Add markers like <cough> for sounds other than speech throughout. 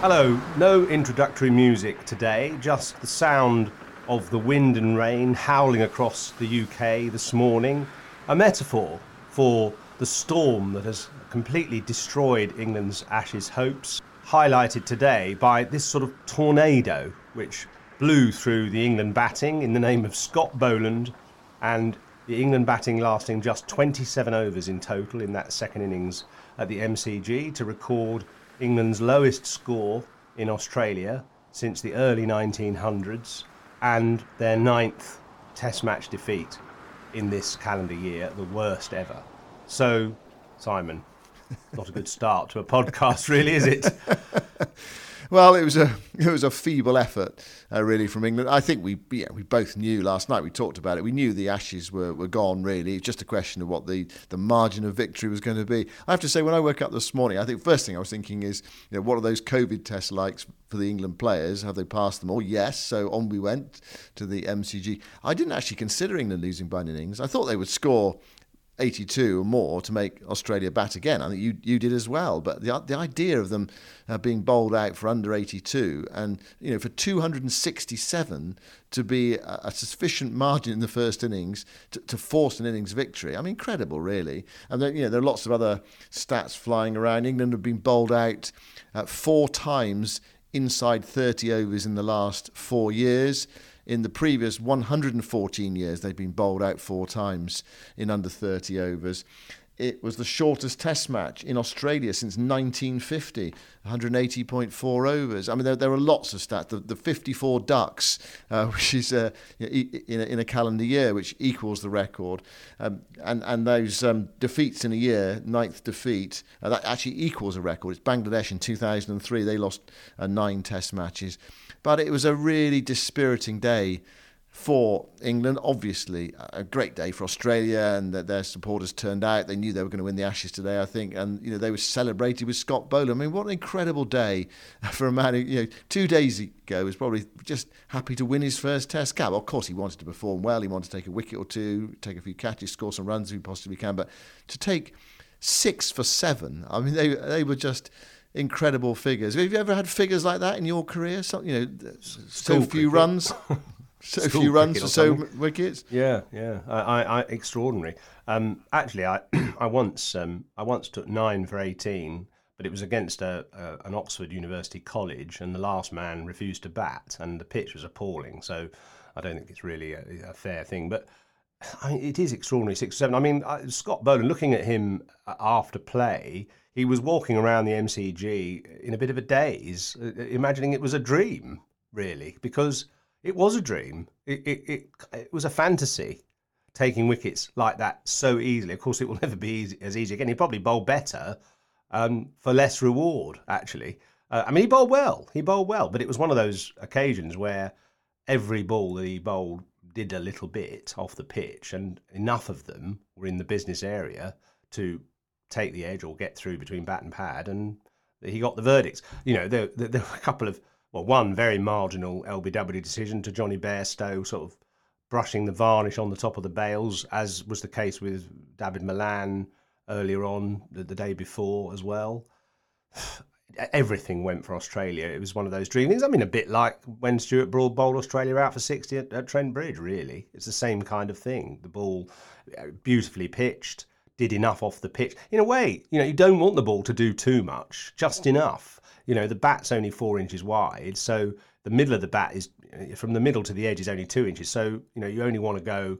Hello, no introductory music today, just the sound of the wind and rain howling across the UK this morning. A metaphor for the storm that has completely destroyed England's Ashes hopes, highlighted today by this sort of tornado which blew through the England batting in the name of Scott Boland and the England batting lasting just 27 overs in total in that second innings at the MCG to record England's lowest score in Australia since the early 1900s and their ninth Test match defeat in this calendar year, the worst ever. So, Simon, not a good start to a <laughs> podcast, really, is it? <laughs> Well, it was a <laughs> it was a feeble effort, uh, really, from England. I think we yeah, we both knew last night. We talked about it. We knew the Ashes were, were gone. Really, it's just a question of what the, the margin of victory was going to be. I have to say, when I woke up this morning, I think first thing I was thinking is, you know, what are those COVID tests like for the England players? Have they passed them all? Yes. So on we went to the MCG. I didn't actually consider England losing by innings. I thought they would score 82 or more to make Australia bat again. I think you you did as well. But the the idea of them uh, being bowled out for under 82 and you know for 267 to be a, a sufficient margin in the first innings to, to, force an innings victory. I mean, incredible, really. And then you know there are lots of other stats flying around. England have been bowled out uh, four times inside 30 overs in the last four years. In the previous 114 years, they've been bowled out four times in under 30 overs. It was the shortest Test match in Australia since 1950, 180.4 overs. I mean, there, there are lots of stats. The, the 54 ducks, uh, <laughs> which is uh, in, a, in a calendar year, which equals the record, um, and and those um, defeats in a year, ninth defeat, uh, that actually equals a record. It's Bangladesh in 2003. They lost uh, nine Test matches. But it was a really dispiriting day for England. Obviously, a great day for Australia, and that their supporters turned out. They knew they were going to win the Ashes today, I think, and you know they were celebrated with Scott Boland. I mean, what an incredible day <laughs> for a man who, you know, two days ago was probably just happy to win his first Test cap. Of course, he wanted to perform well. He wanted to take a wicket or two, take a few catches, score some runs if he possibly can. But to take six for seven, I mean, they they were just incredible figures. Have you ever had figures like that in your career? So, you know, so few runs, <laughs> so few runs for so wickets. Yeah, yeah, I, I, I extraordinary. Um, actually, I, <clears throat> I once, um, I once took nine for eighteen, but it was against a, a, an Oxford University college, and the last man refused to bat, and the pitch was appalling. So, I don't think it's really a, a fair thing, but. <sighs> I mean, it is extraordinary, six seven. I mean, Scott Boland, looking at him uh, after play, he was walking around the MCG in a bit of a daze, uh, imagining it was a dream, really, because it was a dream. It, it, it, it, was a fantasy taking wickets like that so easily. Of course, it will <laughs> never be easy, as easy again. He probably bowled better um, for less reward, actually. Uh, I mean, he bowled well. He bowled well, but it was one of those occasions where every ball that he bowled did a little bit off the pitch, and enough of them were in the business area to take the edge or get through between bat and pad, and he got the verdicts. You know, there, there, there were a couple of, well, one very marginal LBW decision to Jonny Bairstow, sort of brushing the varnish on the top of the bails, as was the case with David Malan earlier on the, the day before as well. <sighs> Everything went for Australia. It was one of those dream things. I mean, a bit like when Stuart Broad bowled Australia out for 60 at, at Trent Bridge, really. It's the same kind of thing. The ball uh, beautifully pitched, did enough off the pitch. In a way, you know, you don't want the ball to do too much, just enough. You know, the bat's only four inches wide, so the middle of the bat is from the middle to the edge is only two inches. So, you know, you only want to go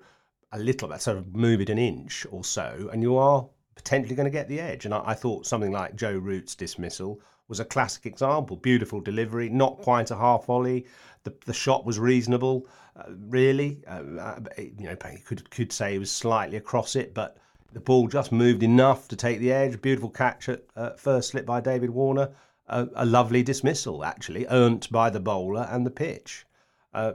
a little bit, sort of move it an inch or so, and you are potentially going to get the edge. And I, I, thought something like Joe Root's dismissal was a classic example. Beautiful delivery, not quite a half volley. The, the shot was reasonable, uh, really. Uh, uh you know, you could could say it was slightly across it, but the ball just moved enough to take the edge. Beautiful catch at uh, first slip by David Warner. a lovely dismissal, actually, earned by the bowler and the pitch. Uh,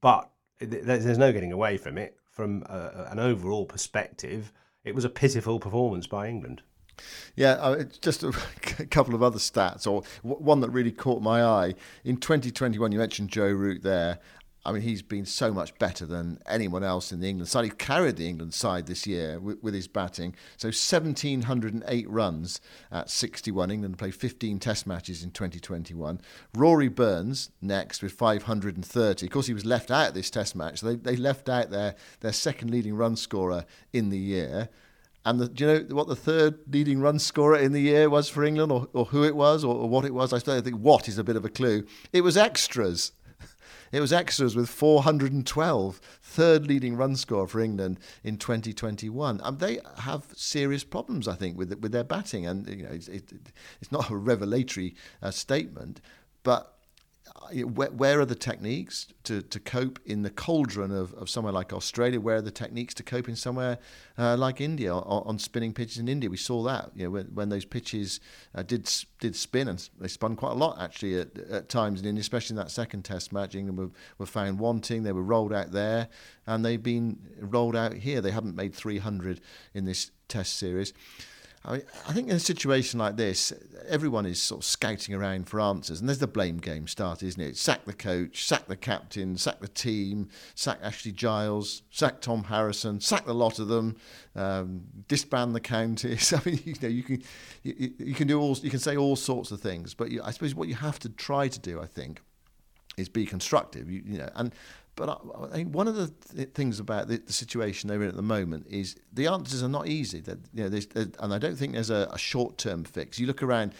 but there's no getting away from it. From uh, an overall perspective, it was a pitiful performance by England. Yeah, uh, just a <laughs> couple of other stats, or one that really caught my eye. In 2021, you mentioned Joe Root there. I mean, he's been so much better than anyone else in the England side. He carried the England side this year with, with, his batting. So 1,708 runs at 61. England played 15 Test matches in 2021. Rory Burns next with 530. Of course, he was left out this Test match. They, they left out their, their second leading run scorer in the year. And the, do you know what the third leading run scorer in the year was for England, or, or who it was, or, or what it was? I still think what is a bit of a clue. It was extras. It was extras with 412, third leading run score for England in 2021. Um, they have serious problems, I think, with with their batting, and you know, it's, it, it's not a revelatory uh, statement, but where, where, are the techniques to, to cope in the cauldron of, of somewhere like Australia? Where are the techniques to cope in somewhere uh, like India on, on, spinning pitches in India? We saw that you know when, when those pitches uh, did did spin and they spun quite a lot actually at, at times in India, especially in that second Test match. England were, were found wanting. They were rolled out there, and they've been rolled out here. They haven't made 300 in this Test series. I, mean, I think in a situation like this, everyone is sort of scouting around for answers, and there's the blame game started, isn't it? Sack the coach, sack the captain, sack the team, sack Ashley Giles, sack Tom Harrison, sack the lot of them, um, disband the counties. <laughs> I mean, you know, you can you, you, can do all you can say all sorts of things, but you, I suppose what you have to try to do, I think, is be constructive. You, you know, and but I, I, think one of the th- things about the, the, situation they're in at the moment is the answers are not easy. That you know, and I don't think there's a, a short-term fix. You look around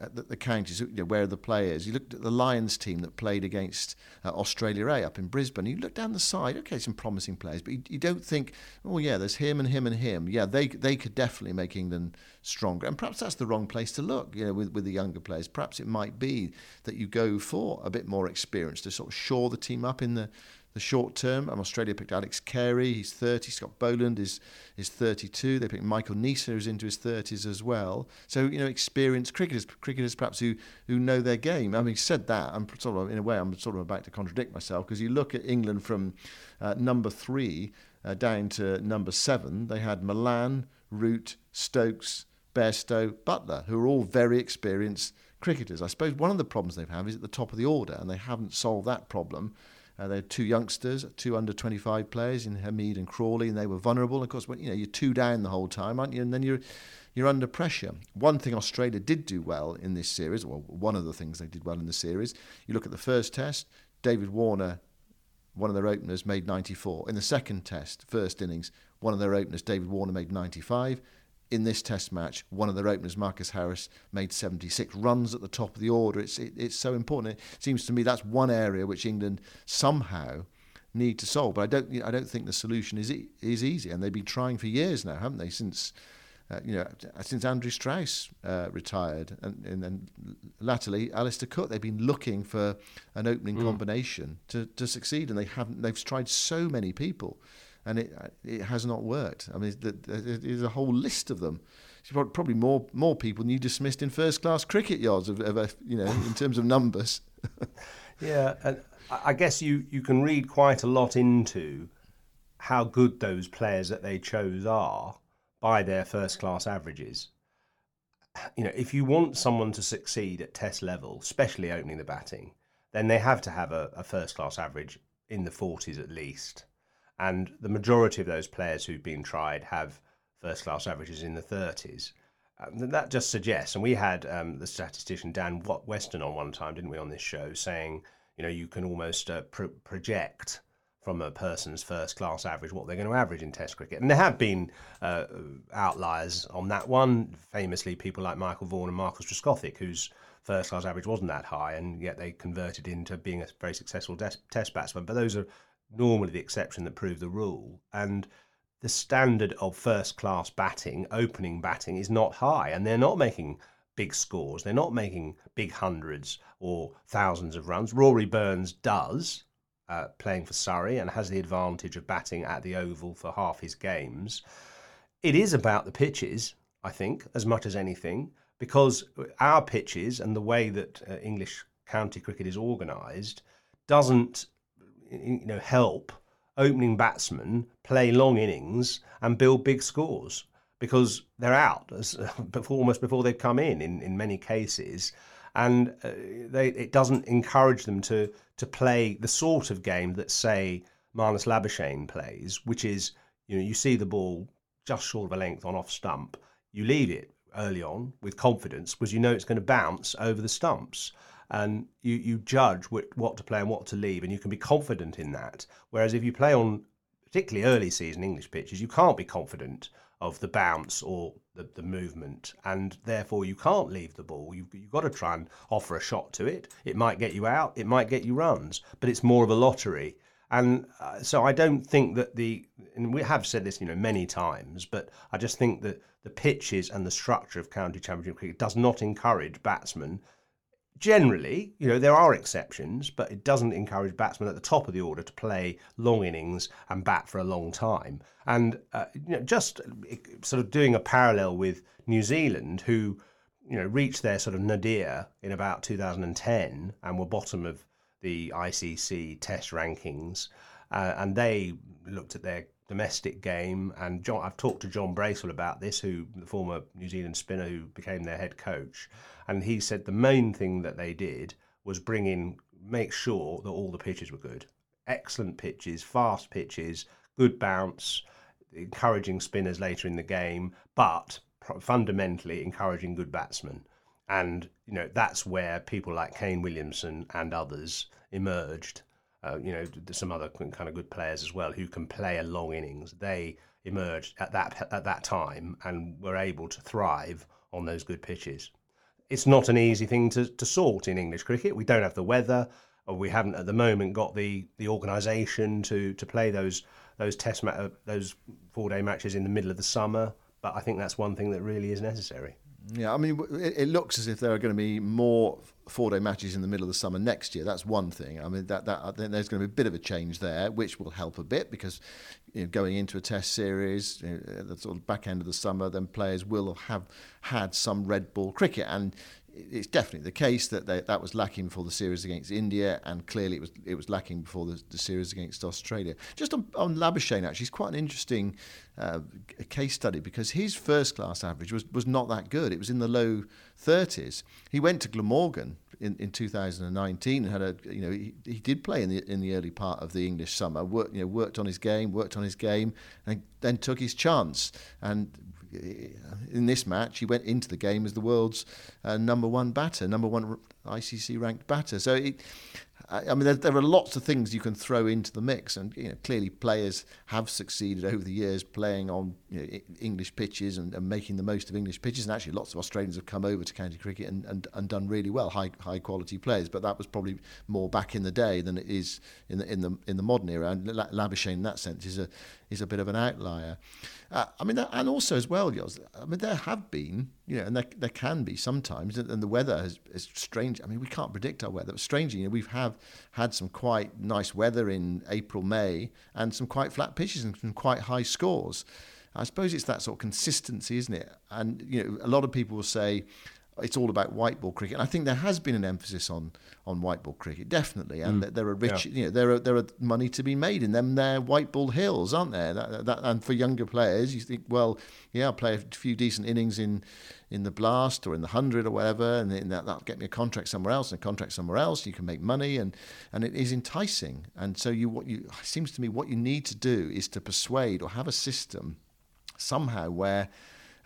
at the, the counties, you know, where are the players? You looked at the Lions team that played against uh, Australia A up in Brisbane. You look down the side, okay, some promising players, but you, you, don't think, oh yeah, there's him and him and him. Yeah, they they could definitely make England stronger. And perhaps that's the wrong place to look. You know, with with the younger players, perhaps it might be that you go for a bit more experience to sort of shore the team up in the the short term. Um, Australia picked Alex Carey, he's 30. Scott Boland is is 32. They picked Michael Neser, who's into his 30s as well. So you know, experienced cricketers, cricketers perhaps who who know their game. Having said that, I'm sort of in a way, I'm sort of about to contradict myself because you look at England from uh, number three uh, down to number seven. They had Malan, Root, Stokes, Bairstow, Buttler, who are all very experienced cricketers. I suppose one of the problems they've had is at the top of the order, and they haven't solved that problem. Uh, they had two youngsters, two under 25 players in Hameed and Crawley, and they were vulnerable. Of course, when you know you're two down the whole time, aren't you? And then you're you're under pressure. One thing Australia did do well in this series, well, one of the things they did well in the series, you look at the first test, David Warner, one of their openers, made 94. In the second test, first innings, one of their openers, David Warner, made 95 in this test match, one of their openers, Marcus Harris, made 76 runs at the top of the order. It's, it, it's so important. It seems to me that's one area which England somehow need to solve. But I don't, I don't think the solution is, is easy. And they've been trying for years now, haven't they? Since, uh, you know, since Andrew Strauss uh, retired, and, and then latterly Alastair Cook. They've been looking for an opening mm. combination to, to succeed, and they haven't. They've tried so many people and it it has not worked. I mean, there's a whole list of them. Probably more more people than you dismissed in first class cricket yards of, of you know in <laughs> terms of numbers. <laughs> yeah, and I guess you you can read quite a lot into how good those players that they chose are by their first class averages. You know, if you want someone to succeed at test level, especially opening the batting, then they have to have a, a first class average in the 40s at least. And the majority of those players who've been tried have first class averages in the 30s. Um, that just suggests, and we had um, the statistician Dan Weston on one time, didn't we, on this show, saying, you know, you can almost uh, pro- project from a person's first class average what they're going to average in Test cricket. And there have been uh, outliers on that one, famously people like Michael Vaughan and Marcus Trescothick, whose first class average wasn't that high, and yet they converted into being a very successful des- Test batsman. But those are normally the exception that proved the rule. And the standard of first class batting, opening batting, is not high, and they're not making big scores. They're not making big hundreds or thousands of runs. Rory Burns does, uh, playing for Surrey, and has the advantage of batting at the Oval for half his games. It is about the pitches, I think, as much as anything, because our pitches and the way that uh, English county cricket is organised doesn't, you know, help opening batsmen play long innings and build big scores because they're out as, <laughs> before, almost before they've come in, in in many cases, and uh, they, it doesn't encourage them to to play the sort of game that say Marnus Labuschagne plays, which is you know you see the ball just short of a length on off stump, you leave it early on with confidence because you know it's going to bounce over the stumps and you, you judge what, to play and what to leave, and you can be confident in that. Whereas if you play on particularly early season English pitches, you can't be confident of the bounce or the, the movement, and therefore you can't leave the ball. You've, you've got to try and offer a shot to it. It might get you out, it might get you runs, but it's more of a lottery. And uh, so I don't think that the, and we have said this, you know, many times, but I just think that the pitches and the structure of county championship cricket does not encourage batsmen generally, you know, there are exceptions, but it doesn't encourage batsmen at the top of the order to play long innings and bat for a long time. And uh, you know, just sort of doing a parallel with New Zealand, who you know reached their sort of nadir in about 2010 and were bottom of the ICC Test rankings, uh, and they looked at their domestic game. And John, I've talked to John Bracewell about this, who the former New Zealand spinner who became their head coach, and he said the main thing that they did was bring in, make sure that all the pitches were good, excellent pitches, fast pitches, good bounce, encouraging spinners later in the game, but fundamentally encouraging good batsmen. And you know that's where people like Kane Williamson and others emerged uh, you know, some other kind of good players as well who can play a long innings. They emerged at that at that time and were able to thrive on those good pitches. It's not an easy thing to, to sort in English cricket. We don't have the weather, or we haven't at the moment got the, the organisation to, to play those those test ma- uh, those four day matches in the middle of the summer. But I think that's one thing that really is necessary. Yeah, I mean, it, it, looks as if there are going to be more four-day matches in the middle of the summer next year. That's one thing. I mean, that, that I think there's going to be a bit of a change there, which will help a bit because you know, going into a Test series, you know, at the sort of back end of the summer, then players will have had some red ball cricket, and it's definitely the case that they, that was lacking before the series against India, and clearly it was it was lacking before the, the series against Australia. Just on, on Labuschagne, actually, it's quite an interesting uh, case study because his first class average was, was not that good. It was in the low 30s. He went to Glamorgan in, in 2019 and had a you know he, he did play in the in the early part of the English summer. Worked you know worked on his game, worked on his game, and then took his chance and in this match, he went into the game as the world's uh, number one batter, number one ICC ranked batter. So it, I mean, there, there, are lots of things you can throw into the mix, and you know, clearly players have succeeded over the years playing on you know, English pitches and, and, making the most of English pitches. And actually, lots of Australians have come over to county cricket and, and, and, done really well, high high quality players. But that was probably more back in the day than it is in the in the in the modern era. And Labuschagne, in that sense, is a is a bit of an outlier. Uh, I mean, and also as well, I mean, there have been, you know, and there, there can be sometimes, and the weather is, is strange. I mean, we can't predict our weather. But strangely, you know, we've have had some quite nice weather in April, May, and some quite flat pitches and some quite high scores. I suppose it's that sort of consistency, isn't it? And you know, a lot of people will say, it's all about white ball cricket. And I think there has been an emphasis on on white ball cricket, definitely. And mm. there are rich, yeah. you know, there are there are money to be made in them. They're white ball hills, aren't there? That, that, and for younger players, you think, well, yeah, I'll play a few decent innings in in the blast or in the hundred or whatever, and that, that'll get me a contract somewhere else and a contract somewhere else. You can make money, and and it is enticing. And so you what you it seems to me what you need to do is to persuade or have a system somehow where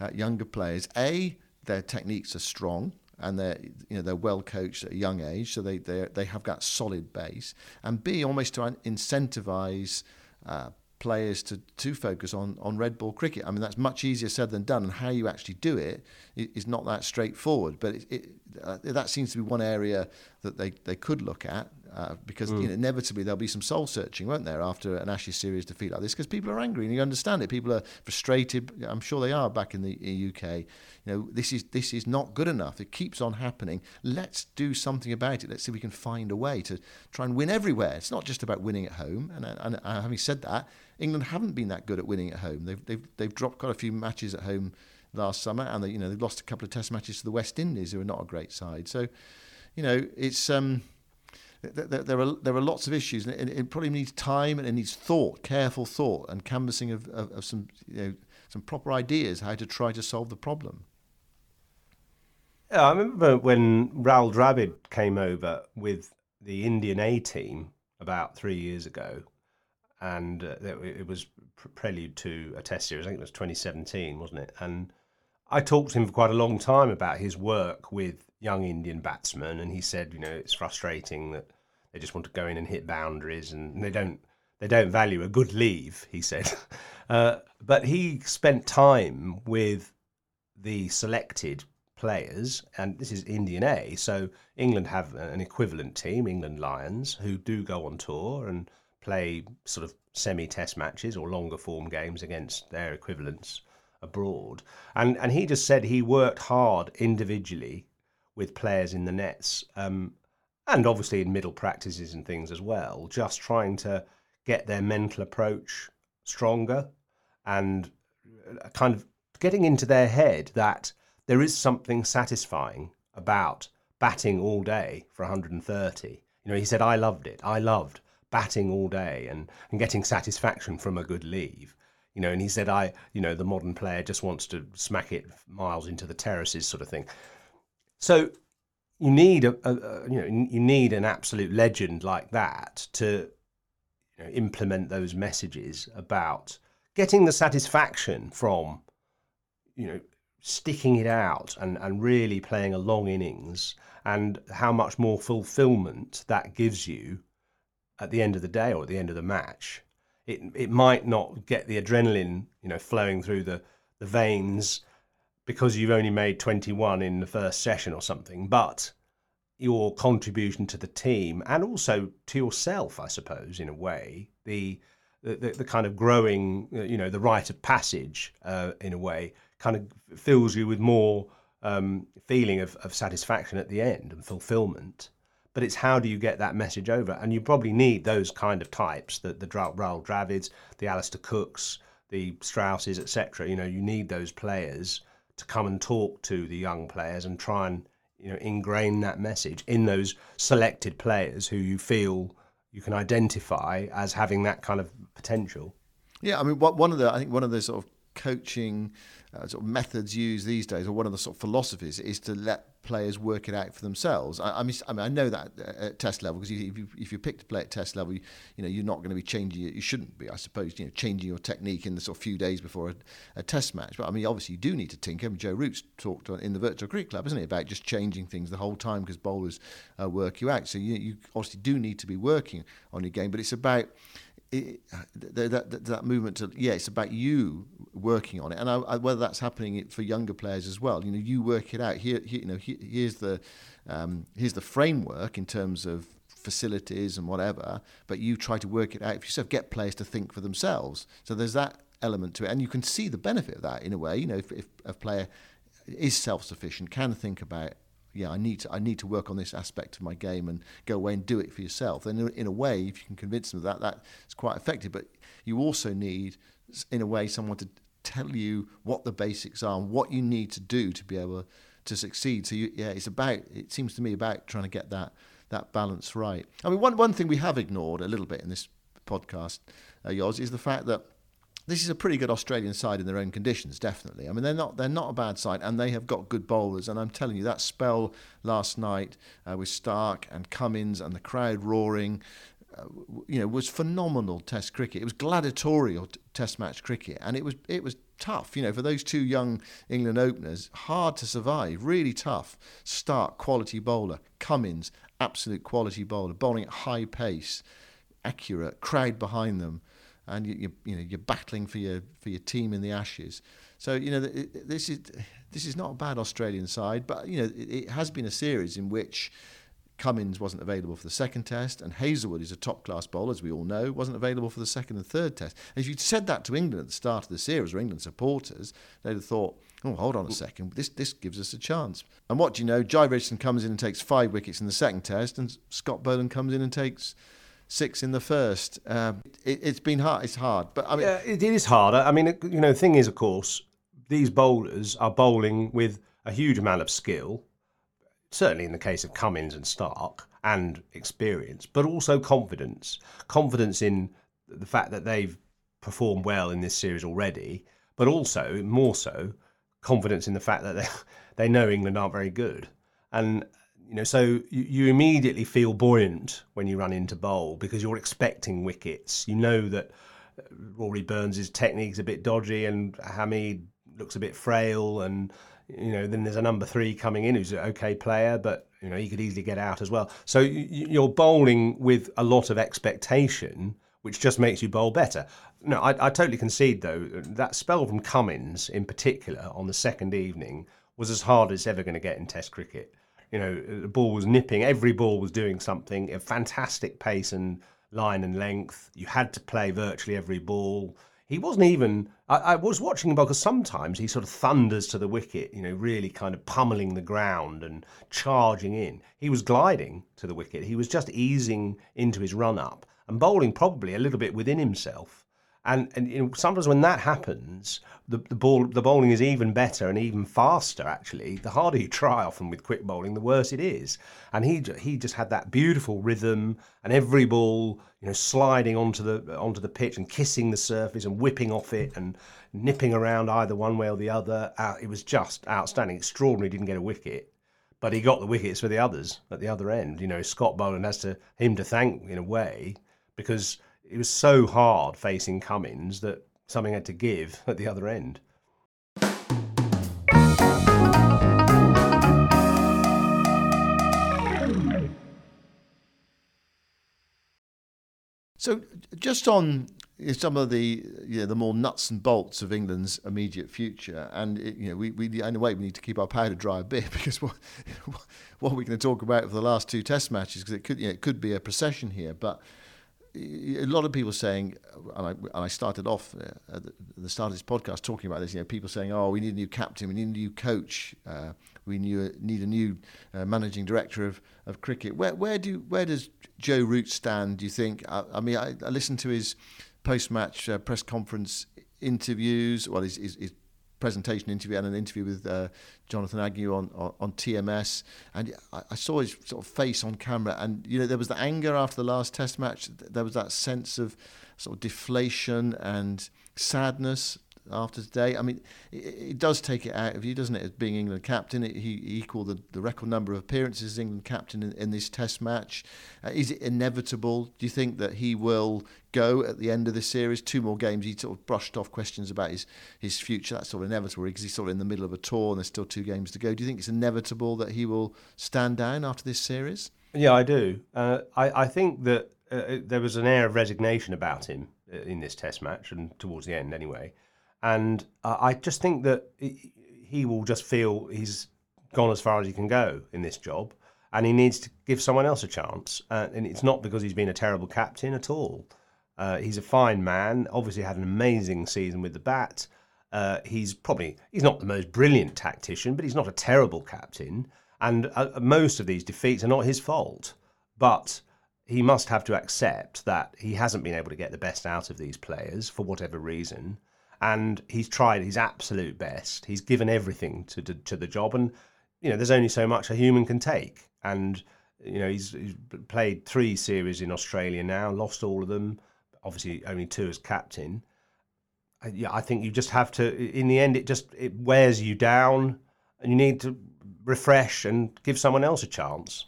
uh, younger players a their techniques are strong and they're you know they're well coached at a young age, so they they they have got solid base. And B, almost to incentivize uh, players to to focus on on red ball cricket. I mean that's much easier said than done, and how you actually do it is not that straightforward. But it, it, uh, that seems to be one area that they they could look at. Uh, because mm. you know, inevitably there'll be some soul searching, won't there, after an Ashes series defeat like this? Because people are angry, and you understand it. People are frustrated. I'm sure they are back in the UK. You know, this is this is not good enough. It keeps on happening. Let's do something about it. Let's see if we can find a way to try and win everywhere. It's not just about winning at home. And, and, and having said that, England haven't been that good at winning at home. They've they've they've dropped quite a few matches at home last summer, and they, you know they've lost a couple of Test matches to the West Indies, who are not a great side. So, you know, it's. Um, there, there, are there are lots of issues, and it, it, probably needs time and it needs thought, careful thought, and canvassing of, of, of some you know some proper ideas how to try to solve the problem. I remember when Rahul Dravid came over with the Indian A team about three years ago, and uh, it was prelude to a Test series. I think it was 2017, wasn't it? And I talked to him for quite a long time about his work with young Indian batsmen, and he said, you know, it's frustrating that they just want to go in and hit boundaries, and they don't they don't value a good leave. He said, <laughs> uh, but he spent time with the selected players, and this is Indian A, so England have an equivalent team, England Lions, who do go on tour and play sort of semi-test matches or longer form games against their equivalents abroad. And and he just said he worked hard individually with players in the nets, um, and obviously in middle practices and things as well, just trying to get their mental approach stronger and uh, kind of getting into their head that there is something satisfying about batting all day for 130. You know, he said, I loved it. I loved batting all day and, and getting satisfaction from a good leave. You know, and he said, I, you know, the modern player just wants to smack it miles into the terraces, sort of thing. So you need a, a, a, you know you need an absolute legend like that to you know, implement those messages about getting the satisfaction from you know sticking it out and, and really playing a long innings and how much more fulfillment that gives you at the end of the day or at the end of the match it it might not get the adrenaline you know flowing through the the veins because you've only made 21 in the first session or something, but your contribution to the team and also to yourself, I suppose, in a way, the the, the kind of growing, you know, the rite of passage, uh, in a way, kind of fills you with more um, feeling of, of satisfaction at the end and fulfillment. But it's how do you get that message over? And you probably need those kind of types, the, the Rahul Dravids, the Alastair Cooks, the Strausses, etc. You know, you need those players to come and talk to the young players and try and you know ingrain that message in those selected players who you feel you can identify as having that kind of potential. Yeah, I mean, one of the I think one of the sort of coaching uh, sort of methods used these days, or one of the sort of philosophies, is to let players work it out for themselves. I, I mean, I mean, I know that at test level because if you, if you pick to play at test level, you, you know, you're not going to be changing. You shouldn't be, I suppose, you know, changing your technique in the sort of few days before a, a test match. But I mean, obviously, you do need to tinker. I mean, Joe Root's talked in the Virtual Cricket Club, isn't it, about just changing things the whole time because bowlers uh, work you out. So you, you obviously do need to be working on your game, but it's about it, that, that, that, movement to yeah, it's about you working on it, and I, I, whether that's happening for younger players as well. You know, you work it out. Here, here you know, here, here's the um, here's the framework in terms of facilities and whatever, but you try to work it out for yourself. Get players to think for themselves. So there's that element to it, and you can see the benefit of that in a way. You know, if, if a player is self-sufficient, can think about yeah, I need to I need to work on this aspect of my game and go away and do it for yourself. Then in a way, if you can convince them of that, that's quite effective. But you also need, in a way, someone to tell you what the basics are and what you need to do to be able to succeed. So you, yeah, it's about. It seems to me about trying to get that that balance right. I mean, one one thing we have ignored a little bit in this podcast, uh, Yoz, is the fact that this is a pretty good Australian side in their own conditions, definitely. I mean, they're not they're not a bad side, and they have got good bowlers. And I'm telling you, that spell last night uh, with Stark and Cummins and the crowd roaring, uh, you know, was phenomenal Test cricket. It was gladiatorial t- Test match cricket, and it was it was tough. You know, for those two young England openers, hard to survive. Really tough. Stark, quality bowler, Cummins absolute quality bowler, bowling at high pace, accurate, crowd behind them and you, you, you know you're battling for your for your team in the Ashes. So you know this is this is not a bad Australian side, but you know it, it has been a series in which. Cummins wasn't available for the second test, and Hazlewood is a top class bowler, as we all know, wasn't available for the second and third test. And if you'd said that to England at the start of the series, or England supporters, they'd have thought, oh, hold on a second, this, this gives us a chance. And what do you know? Jhye Richardson comes in and takes five wickets in the second test, and Scott Boland comes in and takes six in the first. Um, it, has been hard. It's hard, but I mean, yeah, it, is harder. I mean, you know, the thing is, of course, these bowlers are bowling with a huge amount of skill. Certainly, in the case of Cummins and Stark, and experience, but also confidence. Confidence in the fact that they've performed well in this series already, but also more so confidence in the fact that they <laughs> they know England aren't very good. And you know, so you, you immediately feel buoyant when you run into bowl because you're expecting wickets. You know that uh, Rory Burns' technique's a bit dodgy and Hameed looks a bit frail and you know then there's a number three coming in who's an okay player but you know he could easily get out as well. So you're bowling with a lot of expectation which just makes you bowl better. No I, I totally concede though that spell from Cummins in particular on the second evening was as hard as ever going to get in test cricket you know, the ball was nipping. Every ball was doing something. A fantastic pace and line and length. You had to play virtually every ball. He wasn't even. I, I was watching him because sometimes he sort of thunders to the wicket, you know, really kind of pummeling the ground and charging in. He was gliding to the wicket. He was just easing into his run up and bowling probably a little bit within himself. And, and you know, sometimes when that happens, the, the ball the bowling is even better and even faster. Actually, the harder you try, often with quick bowling, the worse it is. And he he just had that beautiful rhythm, and every ball, you know, sliding onto the onto the pitch and kissing the surface and whipping off it and nipping around either one way or the other. Uh, it was just outstanding, extraordinary. Didn't get a wicket, but he got the wickets for the others at the other end. You know, Scott Boland has to him to thank in a way because it was so hard facing Cummins that something had to give at the other end. So, just on some of the you know, the more nuts and bolts of England's immediate future, and it, you know, we, we in a way we need to keep our powder dry a bit <laughs> because what what we're going to talk about for the last two Test matches because it could you know, it could be a procession here, but a lot of people saying, and I, and I started off uh, at the start of this podcast talking about this. You know, people saying, "Oh, we need a new captain, we need a new coach, uh, we need a new uh, managing director of, of cricket." Where where do where does Joe Root stand? Do you think? I, I mean, I, I, listened to his post match uh, press conference interviews. Well, his, his, his presentation interview and an interview with uh, Jonathan Agnew on, on, on TMS, and I, I, saw his sort of face on camera, and you know there was the anger after the last Test match. There was that sense of sort of deflation and sadness after today. I mean, it, it, does take it out of you, doesn't it? As being England captain, it, he equalled the, the record number of appearances as England captain in, in this Test match. Uh, is it inevitable? Do you think that he will go at the end of this series? Two more games. He sort of brushed off questions about his his future. That's sort of inevitable because he's sort of in the middle of a tour and there's still two games to go. Do you think it's inevitable that he will stand down after this series? Yeah, I do. Uh, I, I think that uh, there was an air of resignation about him uh, in this Test match and towards the end, anyway. And uh, I just think that he will just feel he's gone as far as he can go in this job, and he needs to give someone else a chance. Uh, and it's not because he's been a terrible captain at all. Uh, he's a fine man. Obviously, had an amazing season with the bat. Uh, he's probably he's not the most brilliant tactician, but he's not a terrible captain. And uh, most of these defeats are not his fault. But he must have to accept that he hasn't been able to get the best out of these players for whatever reason and he's tried his absolute best. He's given everything to, to, to the job, and you know, there's only so much a human can take, and you know, he's, he's played three series in Australia now, lost all of them. Obviously, only two as captain. I, yeah, I think you just have to. In the end, it just it wears you down, and you need to refresh and give someone else a chance.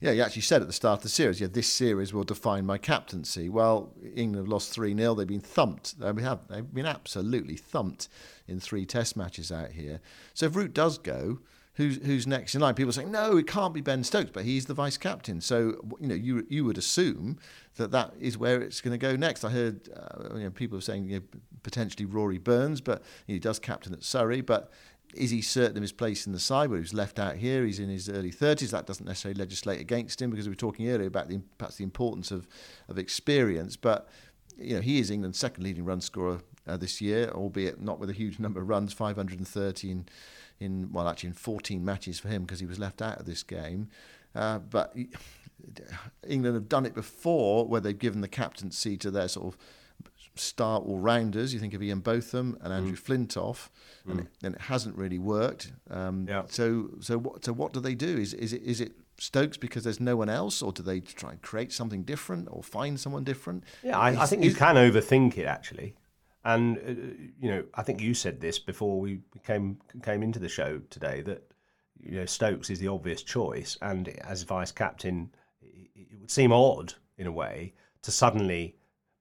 Yeah, you actually said at the start of the series, yeah, this series will define my captaincy. Well, England have lost 3 0. They've been thumped. They have, they've been absolutely thumped in three test matches out here. So if Root does go, who's who's next in line? People are saying no, it can't be Ben Stokes, but he's the vice captain. So you know, you you would assume that that is where it's going to go next. I heard uh, you know, people saying you know, potentially Rory Burns, but he does captain at Surrey, but. Is he certain of his place in the side? Where he's left out here, he's in his early 30s. That doesn't necessarily legislate against him because we were talking earlier about the, perhaps the importance of, of experience. But you know, he is England's second leading run scorer uh, this year, albeit not with a huge <laughs> number of runs, 513 in, in well, actually in 14 matches for him because he was left out of this game. Uh, but <sighs> England have done it before where they've given the captaincy to their sort of star all rounders. You think of Ian Botham and Andrew mm. Flintoff, and, mm. it, and, it, hasn't really worked. Um, yeah. So, so what? So what do they do? Is is it is it Stokes because there's no one else, or do they try and create something different, or find someone different? Yeah, I, I think you can overthink it actually. And uh, you know, I think you said this before we came came into the show today that you know Stokes is the obvious choice, and as vice captain, it would seem odd in a way to suddenly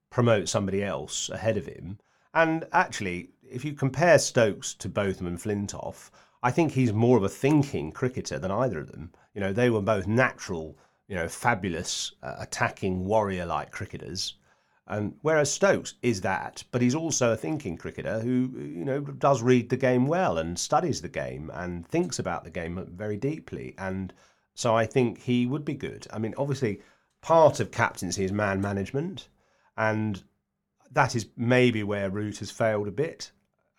promote somebody else ahead of him. And actually, if you compare Stokes to Botham and Flintoff, I think he's more of a thinking cricketer than either of them. You know, they were both natural, you know, fabulous uh, attacking warrior-like cricketers and whereas Stokes is that, but he's also a thinking cricketer who, you know, does read the game well and studies the game and thinks about the game very deeply. And so I think he would be good. I mean, obviously, part of captaincy is man management, and that is maybe where Root has failed a bit.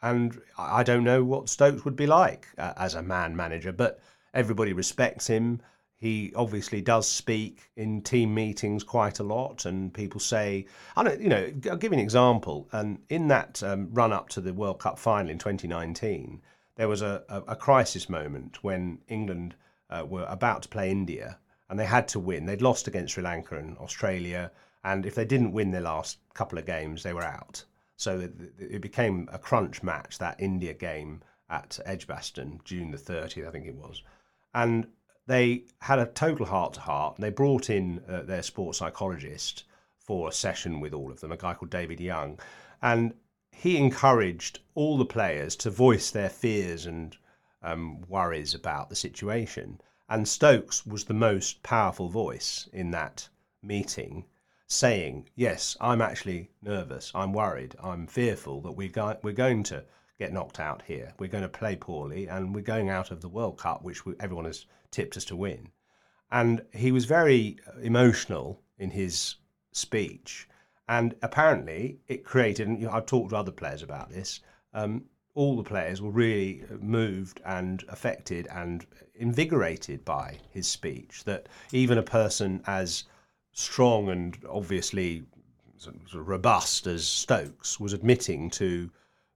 And I don't know what Stokes would be like uh, as a man manager, but everybody respects him he obviously does speak in team meetings quite a lot, and people say, I don't, you know, I'll give you an example. And in that um, run up to the World Cup final in 2019, there was a, a, a crisis moment when England uh, were about to play India, and they had to win. They'd lost against Sri Lanka and Australia, and if they didn't win their last couple of games, they were out. So it, it became a crunch match that India game at Edgbaston, June the 30th, I think it was. And they had a total heart to heart. They brought in uh, their sports psychologist for a session with all of them, a guy called David Young, and he encouraged all the players to voice their fears and um, worries about the situation. And Stokes was the most powerful voice in that meeting, saying, "Yes, I'm actually nervous. I'm worried. I'm fearful that we're, go- we're going to." get knocked out here. We're going to play poorly, and we're going out of the World Cup, which we, everyone has tipped us to win. And he was very emotional in his speech, and apparently it created. And I've talked to other players about this. Um, all the players were really moved and affected and invigorated by his speech. That even a person as strong and obviously sort of robust as Stokes was admitting to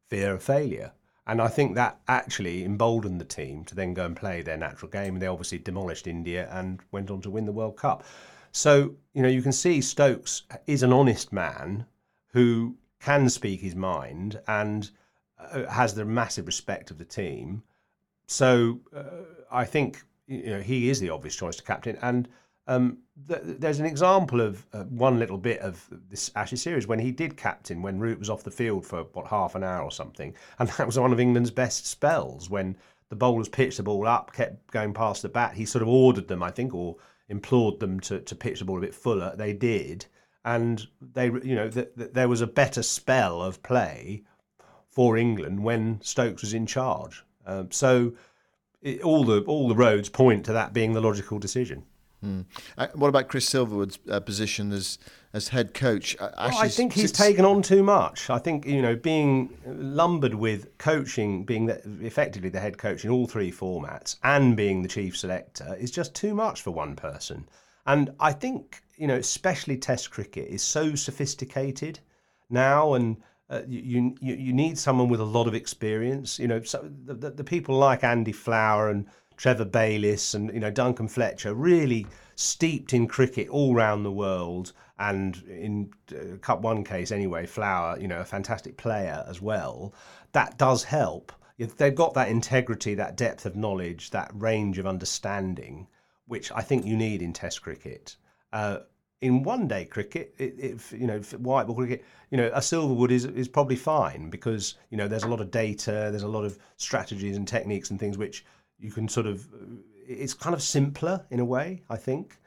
fear of failure. And I think that actually emboldened the team to then go and play their natural game. And they obviously demolished India and went on to win the World Cup. So, you know, you can see Stokes is an honest man who can speak his mind and uh, has the massive respect of the team. So uh, I think, you know, he is the obvious choice to captain. And um, th- there's an example of uh, one little bit of this Ashes series when he did captain when Root was off the field for what half an hour or something, <laughs> and that was one of England's best spells when the bowlers pitched the ball up, kept going past the bat. He sort of ordered them, I think, or implored them to, to pitch the ball a bit fuller. They did, and they, you know, th- th- there was a better spell of play for England when Stokes was in charge. Um, so it, all the all the roads point to that being the logical decision. Mm. Uh, what about Chris Silverwood's uh, position as as head coach? Uh, well, I think he's taken on too much. I think you know being lumbered with coaching, being the, effectively the head coach in all three formats, and being the chief selector is just too much for one person. And I think you know, especially Test cricket is so sophisticated now, and uh, you, you you need someone with a lot of experience. You know, so the, the, the people like Andy Flower and Trevor Bayliss and you know Duncan Fletcher, really steeped in cricket all round the world, and in uh, Cup One case anyway, Flower, you know, a fantastic player as well. That does help. If they've got that integrity, that depth of knowledge, that range of understanding, which I think you need in Test cricket. Uh, in one day cricket, you know, white ball cricket, you know, a Silverwood is is probably fine because you know there's a lot of data, there's a lot of strategies and techniques and things which you can sort of. It's kind of simpler in a way, I think,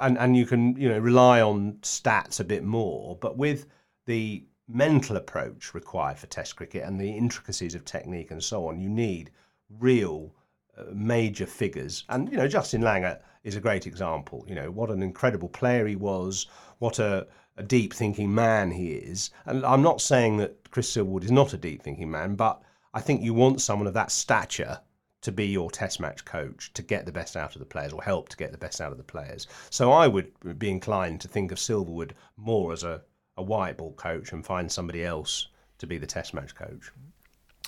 and and you can you know rely on stats a bit more. But with the mental approach required for Test cricket and the intricacies of technique and so on, you need real uh, major figures. And you know, Justin Langer is a great example. You know, what an incredible player he was, what a, a deep thinking man he is. And I'm not saying that Chris Silverwood is not a deep thinking man, but I think you want someone of that stature to be your test match coach to get the best out of the players or help to get the best out of the players. So I would be inclined to think of Silverwood more as a, a white ball coach and find somebody else to be the test match coach.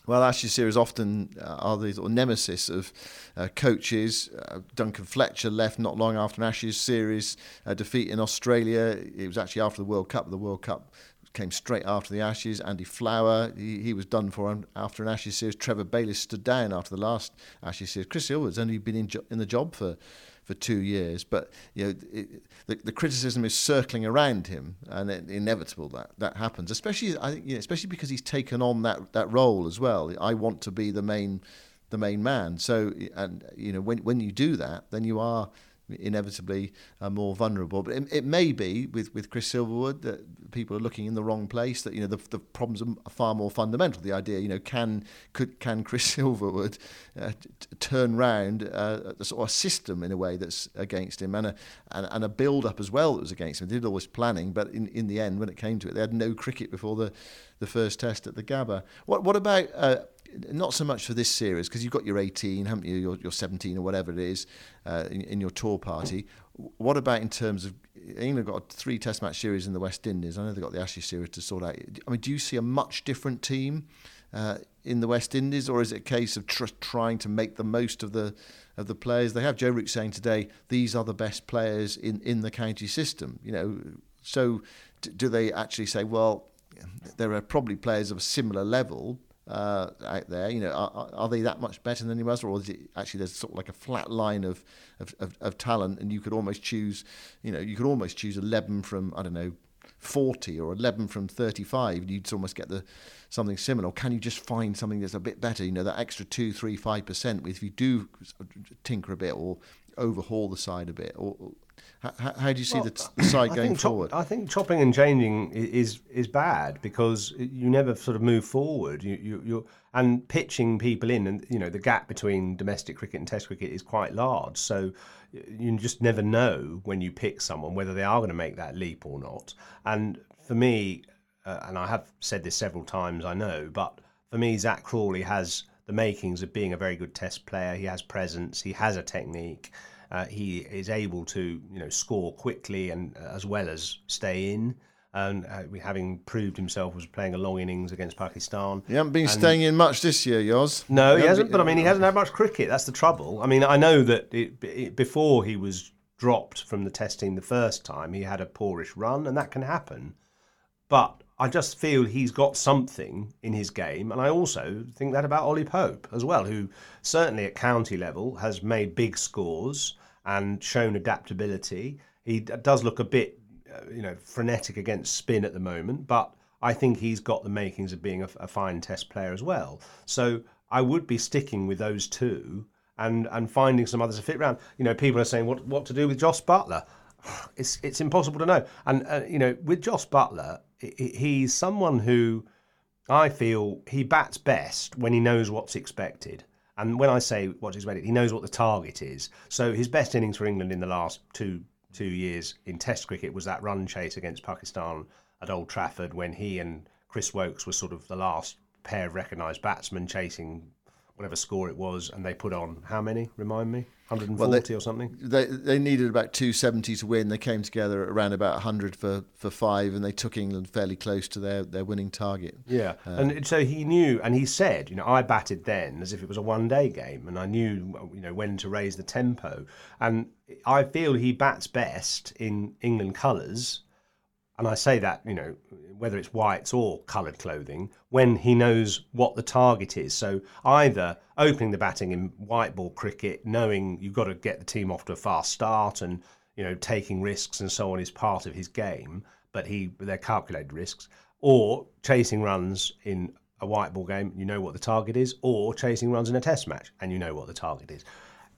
Well, Ashes series often uh, are the sort of nemesis of uh, coaches. Uh, Duncan Fletcher left not long after an Ashes series uh, defeat in Australia. It was actually after the World Cup. The World Cup came straight after the Ashes. Andy Flower, he, he was done for after an Ashes series. Trevor Bayliss stood down after the last Ashes series. Chris Silverwood's only been in, jo- in the job for for two years. But you know, it, the, the criticism is circling around him, and it, inevitable that that happens. Especially, I think, you know, especially because he's taken on that that role as well. I want to be the main the main man. So, and you know, when when you do that, then you are inevitably uh, more vulnerable. But it, it, may be with, with Chris Silverwood that people are looking in the wrong place. That you know the, the problems are far more fundamental. The idea, you know, can could can Chris <laughs> Silverwood uh, t- turn round uh, a sort of system in a way that's against him, and a and, and a build up as well that was against him. They did all this planning, but in, in the end, when it came to it, they had no cricket before the the first test at the Gabba. What what about uh, not so much for this series because you've got your 18, haven't you? Your, your 17 or whatever it is uh, in, in, your tour party. What about in terms of England got three Test match series in the West Indies? I know they've got the Ashes series to sort out. I mean, do you see a much different team uh, in the West Indies, or is it a case of tr- trying to make the most of the of the players they have? Joe Root saying today these are the best players in in the county system. You know, so do they actually say, well? There are probably players of a similar level, uh, out there? You know, are, are, they that much better than anyone else, or is it actually there's sort of like a flat line of, of, of, of talent, and you could almost choose, you know, you could almost choose 11 from I don't know 40 or 11 from 35 you'd almost get the something similar or can you just find something that's a bit better you know that extra 2 3 5% if you do tinker a bit or overhaul the side a bit or, how, how do you see well, the, side I going forward? Chop, I think chopping and changing is is bad because you never sort of move forward. You, you you and pitching people in, and you know the gap between domestic cricket and Test cricket is quite large. So you just never know when you pick someone whether they are going to make that leap or not. And for me, uh, and I have said this several times, I know, but for me, Zak Crawley has the makings of being a very good Test player. He has presence. He has a technique. Uh, he is able to you know score quickly and uh, as well as stay in. And uh, having proved himself was playing a long innings against Pakistan. He hasn't been and staying in much this year, Yoz. No, he, he hasn't. Been, but I mean, he hasn't had much cricket. That's the trouble. I mean, I know that it, it, before he was dropped from the testing the first time, he had a poorish run, and that can happen. But I just feel he's got something in his game, and I also think that about Ollie Pope as well, who certainly at county level has made big scores and shown adaptability. He does look a bit, uh, you know, frenetic against spin at the moment, but I think he's got the makings of being a, a fine Test player as well. So I would be sticking with those two and and finding some others to fit around. You know, people are saying what what to do with Jos Buttler. <sighs> It's it's impossible to know. And uh, you know, with Jos Buttler, he's someone who I feel he bats best when he knows what's expected. And when I say what he's ready, he knows what the target is. So his best innings for England in the last two two years in Test cricket was that run chase against Pakistan at Old Trafford when he and Chris Woakes were sort of the last pair of recognised batsmen chasing whatever score it was, and they put on how many? Remind me, 140 well, they, or something. They they needed about 270 to win. They came together at around about 100 for, for five, and they took England fairly close to their, their winning target. Yeah, uh, and so he knew, and he said, you know, I batted then as if it was a one day game, and I knew, you know, when to raise the tempo, and I feel he bats best in England colours and I say that, you know, whether it's whites or coloured clothing, when he knows what the target is. So either opening the batting in white ball cricket, knowing you've got to get the team off to a fast start and, you know, taking risks and so on is part of his game, but he they're calculated risks, or chasing runs in a white ball game, you know what the target is, or chasing runs in a test match and you know what the target is.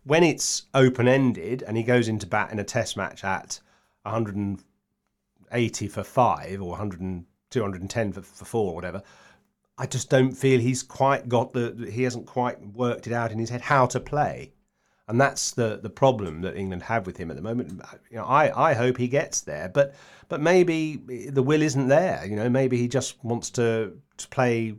When it's open ended and he goes into bat in a test match at 100 80 for five or 100 210 for, for four or whatever. I just don't feel he's quite got the he hasn't quite worked it out in his head how to play. And that's the, the problem that England have with him at the moment. You know, I, I hope he gets there, but but maybe the will isn't there. You know, maybe he just wants to, to play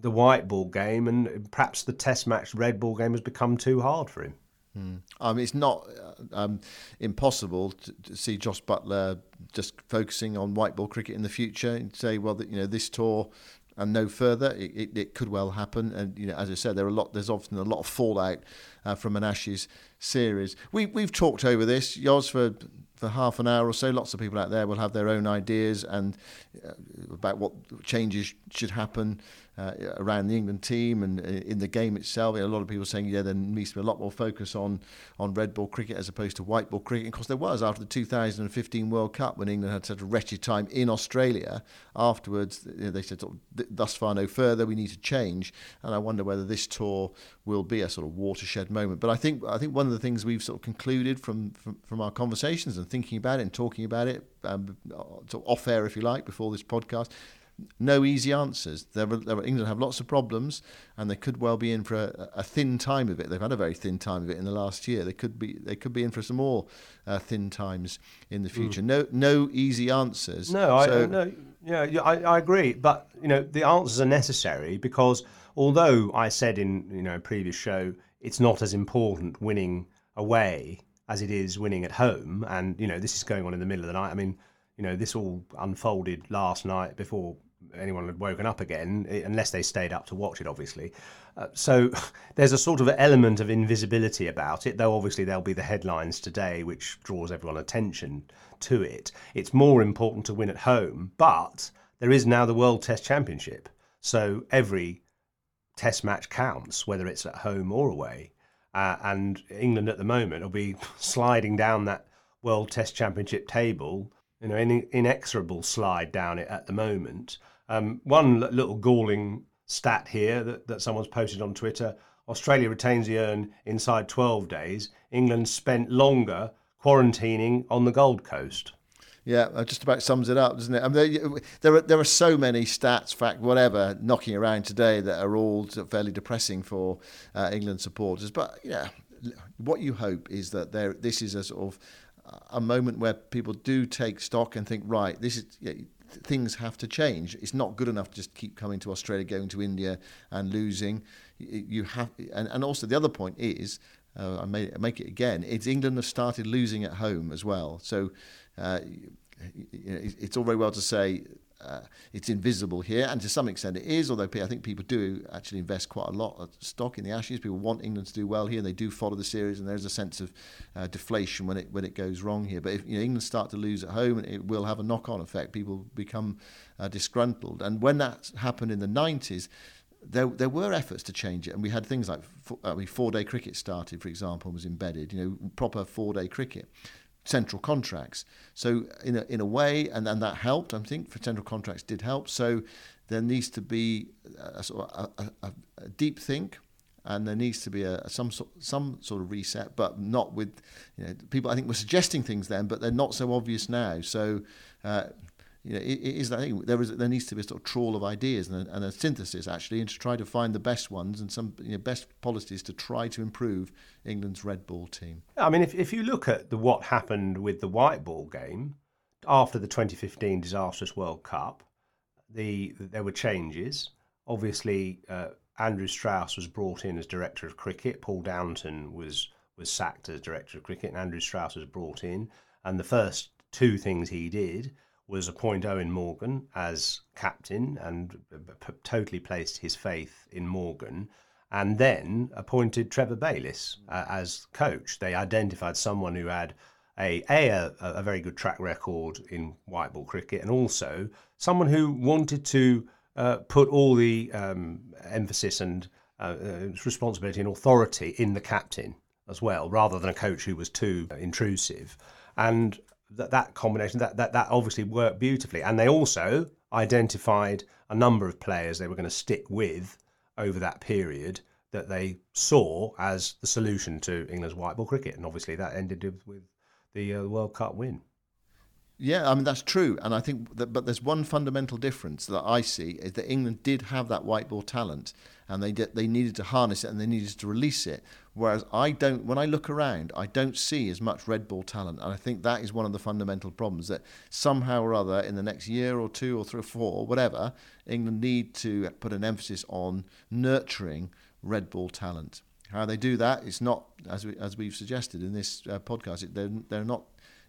the white ball game, and perhaps the Test match red ball game has become too hard for him. Mm. Mean, it's not uh, um, impossible to, to, see Jos Buttler just focusing on white ball cricket in the future and say, well, that, you know, this tour and no further, it, it, it, could well happen. And you know, as I said, there are a lot. There's often a lot of fallout uh, from an Ashes series. We we've talked over this, Jos, for for half an hour or so. Lots of people out there will have their own ideas and uh, about what changes should happen uh, around the England team and uh, in the game itself. A lot of people saying, yeah, there needs to be a lot more focus on, on red ball cricket as opposed to white ball cricket. of course, there was after the 2015 World Cup when England had such a wretched time in Australia. Afterwards, they said, thus far no further, we need to change. And I wonder whether this tour will be a sort of watershed moment. But I think I think one of the things we've sort of concluded from, from, from our conversations and thinking about it and talking about it, um, sort of off air, if you like, before this podcast, no easy answers. There there England have lots of problems, and they could well be in for a, a, thin time of it. They've had a very thin time of it in the last year. They could be they could be in for some more uh, thin times in the hmm. future. Mm. No no easy answers. No, so, I no yeah I, I agree. But you know the answers are necessary because although I said in you know a previous show it's not as important winning away as it is winning at home, and you know this is going on in the middle of the night. I mean you know this all unfolded last night before anyone had woken up again, unless they stayed up to watch it, obviously. Uh, so <laughs> there's a sort of element of invisibility about it, though obviously there'll be the headlines today, which draws everyone's attention to it. It's more important to win at home, but there is now the World Test Championship. So every test match counts, whether it's at home or away. Uh, and England at the moment will be <laughs> sliding down that World Test Championship table you know, an inexorable slide down it at the moment. Um, one little galling stat here that, that someone's posted on Twitter Australia retains the urn inside 12 days. England spent longer quarantining on the Gold Coast. Yeah, just about sums it up, doesn't it? I mean, there, are there are so many stats, fact, whatever, knocking around today that are all fairly depressing for uh, England supporters. But yeah, what you hope is that there this is a sort of a moment where people do take stock and think, right, this is. Yeah, things have to change. It's not good enough to just keep coming to Australia, going to India, and losing. You have, and, and also the other point is, uh, I may make it again. It's England have started losing at home as well. So uh, it's all very well to say uh, it's invisible here, and to some extent it is. Although I think people do actually invest quite a lot of stock in the Ashes. People want England to do well here, and they do follow the series. And there's a sense of uh, deflation when it when it goes wrong here. But if you know, England start to lose at home, it will have a knock-on effect. People become uh, disgruntled, and when that happened in the 90s. There, there were efforts to change it, and we had things like I mean, four-day cricket started, for example, was embedded. You know, proper four-day cricket central contracts. So in a, in a way, and, and that helped, I think, for central contracts did help. So there needs to be a, sort of a, a, a deep think and there needs to be a, some sort some sort of reset, but not with you know people. I think were suggesting things then, but they're not so obvious now. So uh, you know, it, it is that thing. There is there needs to be a sort of trawl of ideas and a, and a synthesis actually, and to try to find the best ones and some you know, best policies to try to improve England's red ball team. I mean, if if you look at the what happened with the white ball game after the 2015 disastrous World Cup, the there were changes. Obviously, uh, Andrew Strauss was brought in as director of cricket. Paul Downton was was sacked as director of cricket, and Andrew Strauss was brought in. And the first two things he did was appoint Eoin Morgan as captain and p- totally placed his faith in Morgan, and then appointed Trevor Bayliss uh, as coach. They identified someone who had a, a, a very good track record in white ball cricket, and also someone who wanted to uh, put all the um, emphasis and uh, uh, responsibility and authority in the captain as well, rather than a coach who was too intrusive. And that, that combination, that, that, that obviously worked beautifully. And they also identified a number of players they were going to stick with over that period that they saw as the solution to England's white ball cricket. And obviously that ended with the uh, World Cup win. Yeah, I mean that's true, and I think that. But there's one fundamental difference that I see is that England did have that white ball talent, and they did, they needed to harness it and they needed to release it. Whereas I don't. When I look around, I don't see as much red ball talent, and I think that is one of the fundamental problems that somehow or other in the next year or two or three or four or whatever, England need to put an emphasis on nurturing red ball talent. How they do that, it's not as we as we've suggested in this uh, podcast. They're they're not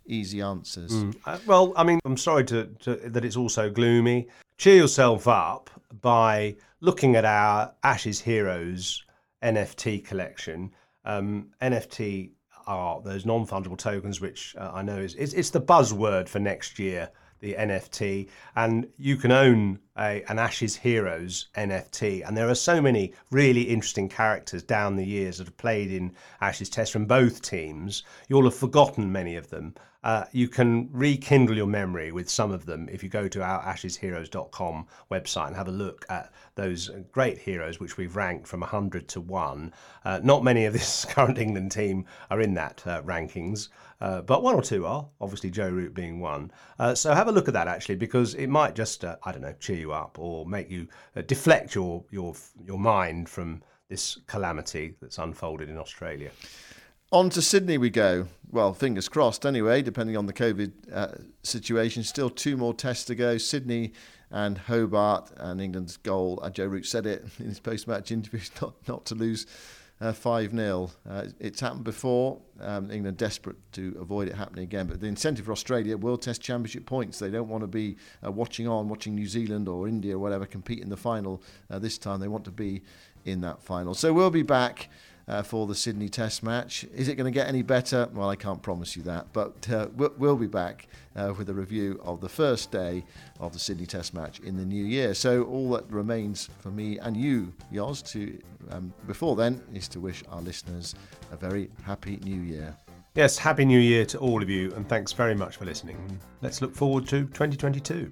easy answers. Mm. Uh, well, I mean, I'm sorry to, to, that it's also gloomy. Cheer yourself up by looking at our Ashes Heroes NFT collection. Um, NFT are those non fungible tokens, which uh, I know is it's, it's the buzzword for next year the NFT, and you can own a, an Ashes Heroes NFT. And there are so many really interesting characters down the years that have played in Ashes Test from both teams. You'll have forgotten many of them. Uh, you can rekindle your memory with some of them if you go to our ashesheroes.com website and have a look at those great heroes which we've ranked from 100 to 1. Uh, not many of this <laughs> current England team are in that uh, rankings, uh, but one or two are, obviously Joe Root being one. Uh, so have a look at that actually because it might just, uh, I don't know, cheer you up or make you deflect your, your, your mind from this calamity that's unfolded in Australia. On to Sydney we go. Well, fingers crossed anyway, depending on the COVID uh, situation. Still two more tests to go. Sydney and Hobart and England's goal. Uh, Joe Root said it in his post-match interview, <laughs> not, not to lose uh, 5 0. Uh, it's happened before. Um, England desperate to avoid it happening again. But the incentive for Australia, World Test Championship points. They don't want to be uh, watching on, watching New Zealand or India or whatever compete in the final uh, this time. They want to be in that final. So we'll be back uh, for the Sydney Test match. Is it going to get any better? Well, I can't promise you that, but uh, we'll be back uh, with a review of the first day of the Sydney Test match in the new year. So all that remains for me and you, Yoz, to um, before then is to wish our listeners a very happy new year. Yes, happy new year to all of you, and thanks very much for listening. Let's look forward to 2022.